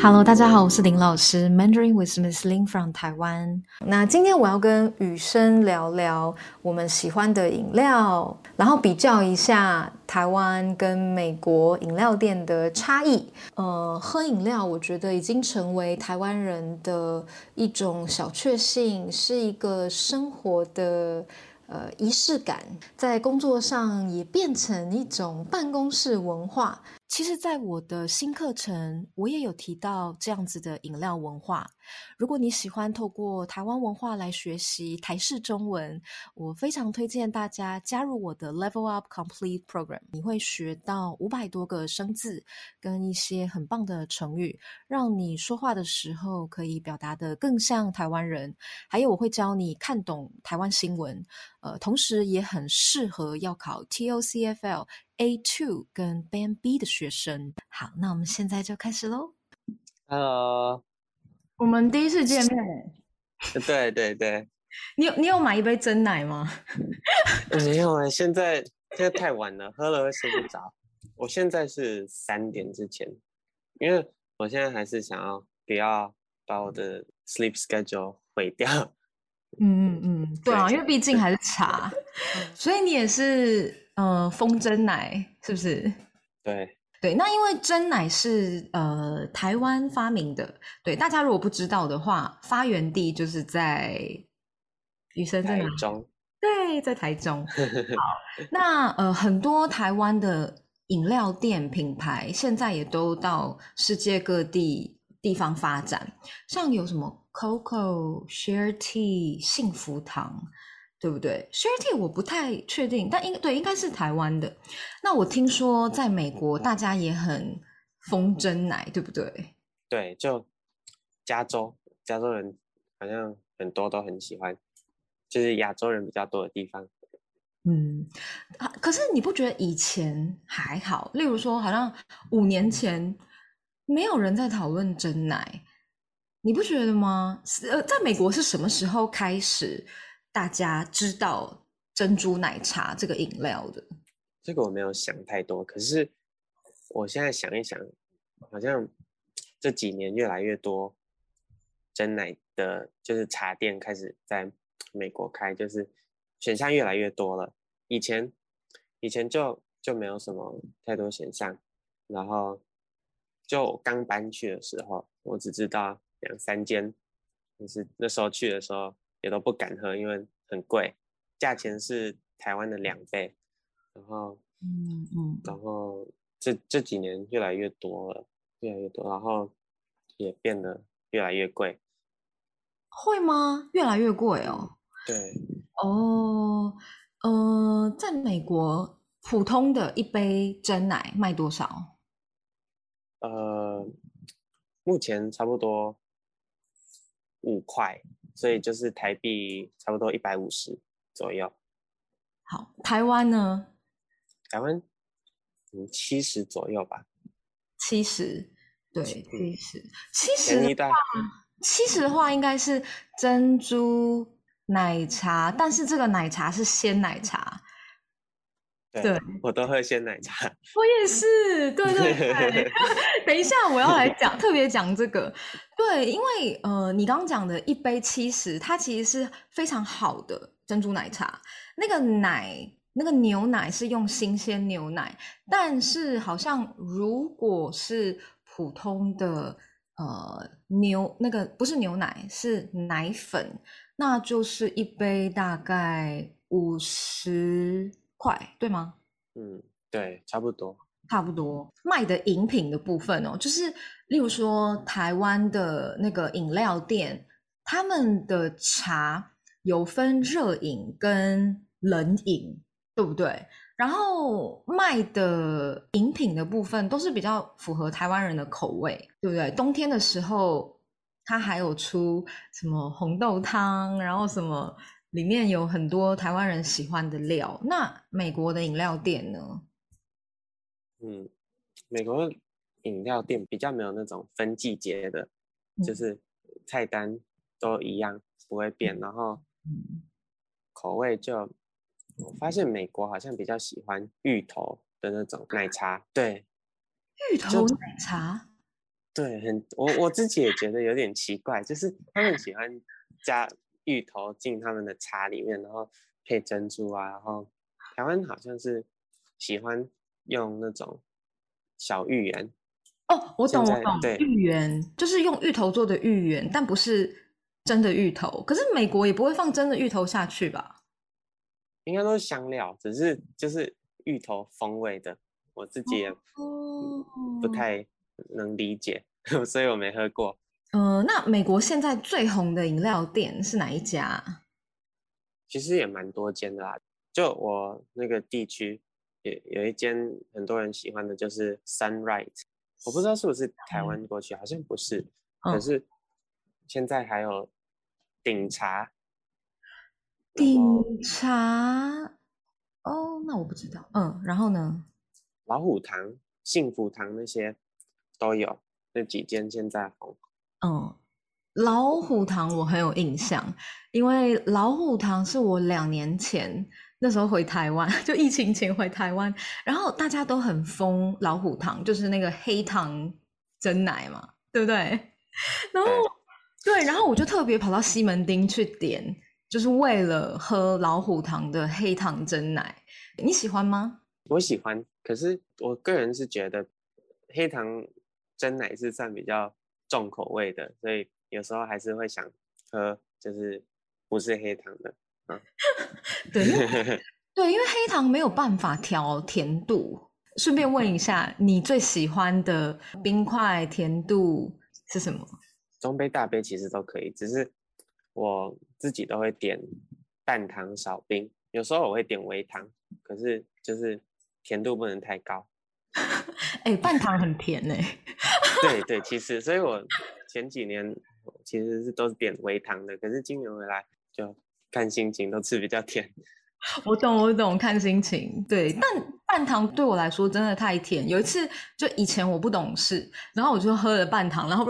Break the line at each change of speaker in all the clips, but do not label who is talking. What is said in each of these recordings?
Hello，大家好，我是林老师，Mandarin with Miss Lin from 台湾。那今天我要跟雨生聊聊我们喜欢的饮料，然后比较一下台湾跟美国饮料店的差异。呃，喝饮料我觉得已经成为台湾人的一种小确幸，是一个生活的呃仪式感，在工作上也变成一种办公室文化。其实，在我的新课程，我也有提到这样子的饮料文化。如果你喜欢透过台湾文化来学习台式中文，我非常推荐大家加入我的 Level Up Complete Program。你会学到五百多个生字跟一些很棒的成语，让你说话的时候可以表达的更像台湾人。还有，我会教你看懂台湾新闻，呃，同时也很适合要考 TOCFL。A two 跟 Band B 的学生，好，那我们现在就开始喽。
Hello，
我们第一次见面。
对对对，
你有你有买一杯真奶吗？
没有啊，现在现在太晚了，喝了会睡不着。我现在是三点之前，因为我现在还是想要不要把我的 sleep schedule 毁掉。
嗯嗯嗯，对啊，因为毕竟还是茶，所以你也是。呃，风真奶是不是？
对
对，那因为真奶是呃台湾发明的，对大家如果不知道的话，发源地就是在雨生在
台中，
对，在台中。好，那呃很多台湾的饮料店品牌现在也都到世界各地地方发展，像有什么 Coco、Share Tea、幸福堂。对不对？Share Tea 我不太确定，但应对应该是台湾的。那我听说在美国大家也很疯真奶，对不对？
对，就加州，加州人好像很多都很喜欢，就是亚洲人比较多的地方。
嗯，啊，可是你不觉得以前还好？例如说，好像五年前没有人在讨论真奶，你不觉得吗？呃，在美国是什么时候开始？大家知道珍珠奶茶这个饮料的，
这个我没有想太多。可是我现在想一想，好像这几年越来越多真奶的，就是茶店开始在美国开，就是选项越来越多了。以前以前就就没有什么太多选项，然后就刚搬去的时候，我只知道两三间，就是那时候去的时候。也都不敢喝，因为很贵，价钱是台湾的两倍。然后，嗯嗯，然后这这几年越来越多了，越来越多，然后也变得越来越贵。
会吗？越来越贵哦。
对。
哦，呃，在美国，普通的一杯真奶卖多少？
呃，目前差不多五块。所以就是台币差不多一百五十左右。
好，台湾呢？
台湾嗯七十左右吧。
七十，对，七十，七十的话，七十的话应该是珍珠奶茶，但是这个奶茶是鲜奶茶。
对，我都喝鲜奶茶。
我也是，对对对。等一下，我要来讲，特别讲这个。对，因为呃，你刚刚讲的一杯七十，它其实是非常好的珍珠奶茶。那个奶，那个牛奶是用新鲜牛奶，但是好像如果是普通的呃牛，那个不是牛奶，是奶粉，那就是一杯大概五十。块对吗？
嗯，对，差不多，
差不多。卖的饮品的部分哦，就是例如说台湾的那个饮料店，他们的茶有分热饮跟冷饮，对不对？然后卖的饮品的部分都是比较符合台湾人的口味，对不对？冬天的时候，它还有出什么红豆汤，然后什么。里面有很多台湾人喜欢的料。那美国的饮料店呢？
嗯，美国饮料店比较没有那种分季节的，就是菜单都一样，不会变。然后口味就，我发现美国好像比较喜欢芋头的那种奶茶。对，
芋头奶茶。
对，很我我自己也觉得有点奇怪，就是他们喜欢加芋头进他们的茶里面，然后配珍珠啊，然后台湾好像是喜欢用那种小芋圆。
哦，我懂，我懂，
对，
芋圆就是用芋头做的芋圆，但不是真的芋头。可是美国也不会放真的芋头下去吧？
应该都是香料，只是就是芋头风味的，我自己也不太能理解，所以我没喝过。
嗯，那美国现在最红的饮料店是哪一家？
其实也蛮多间的啦，就我那个地区有有一间很多人喜欢的，就是 Sunrise。我不知道是不是台湾过去，好像不是。可是现在还有顶茶，
顶茶哦，那我不知道。嗯，然后呢？
老虎堂、幸福堂那些都有，那几间现在红。
嗯，老虎堂我很有印象，因为老虎堂是我两年前。那时候回台湾，就疫情前回台湾，然后大家都很疯老虎糖，就是那个黑糖真奶嘛，对不对？然后对，然后我就特别跑到西门町去点，就是为了喝老虎糖的黑糖真奶。你喜欢吗？
我喜欢，可是我个人是觉得黑糖真奶是算比较重口味的，所以有时候还是会想喝，就是不是黑糖的。
对，对，因为黑糖没有办法调甜度。顺便问一下，你最喜欢的冰块甜度是什么？
中杯、大杯其实都可以，只是我自己都会点半糖少冰。有时候我会点微糖，可是就是甜度不能太高。
哎，半糖很甜哎。
对对，其实，所以我前几年其实是都是点微糖的，可是今年回来就。看心情都吃比较甜，
我懂我懂，看心情对。但半糖对我来说真的太甜。有一次就以前我不懂事，然后我就喝了半糖，然后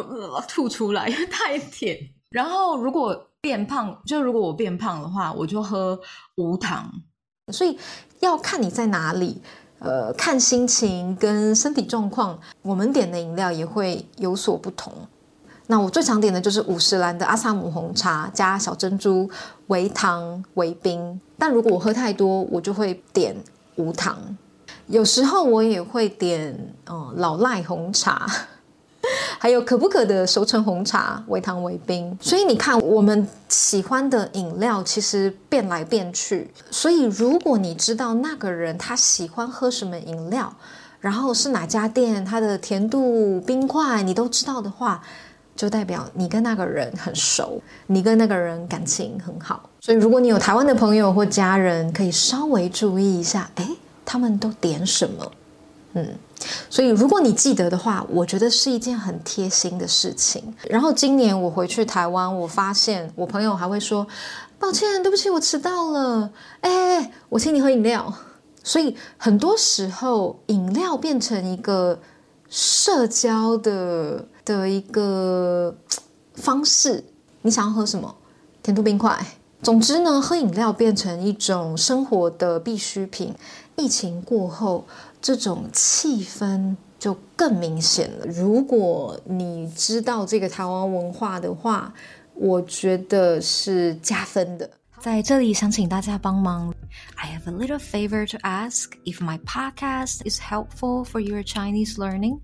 吐出来，因为太甜。然后如果变胖，就如果我变胖的话，我就喝无糖。所以要看你在哪里，呃，看心情跟身体状况，我们点的饮料也会有所不同。那我最常点的就是五十兰的阿萨姆红茶加小珍珠，微糖微冰。但如果我喝太多，我就会点无糖。有时候我也会点嗯老赖红茶，还有可不可的熟成红茶，微糖微冰。所以你看，我们喜欢的饮料其实变来变去。所以如果你知道那个人他喜欢喝什么饮料，然后是哪家店，它的甜度、冰块你都知道的话。就代表你跟那个人很熟，你跟那个人感情很好，所以如果你有台湾的朋友或家人，可以稍微注意一下，哎，他们都点什么？嗯，所以如果你记得的话，我觉得是一件很贴心的事情。然后今年我回去台湾，我发现我朋友还会说：“抱歉，对不起，我迟到了。”哎，我请你喝饮料。所以很多时候，饮料变成一个社交的。的一个方式，你想要喝什么？甜度冰块。总之呢，喝饮料变成一种生活的必需品。疫情过后，这种气氛就更明显了。如果你知道这个台湾文化的话，我觉得是加分的。在这里想请大家帮忙。I have a little favor to ask. If my podcast is helpful for your Chinese learning,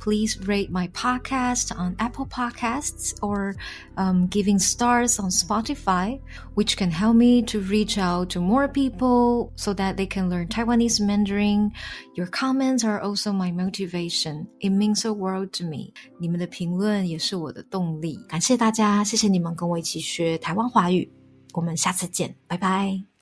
please rate my podcast on Apple Podcasts or um, giving stars on Spotify, which can help me to reach out to more people so that they can learn Taiwanese Mandarin. Your comments are also my motivation. It means a world to me. 你们的评论也是我的动力。感谢大家，谢谢你们跟我一起学台湾华语。 我们下次见，拜拜。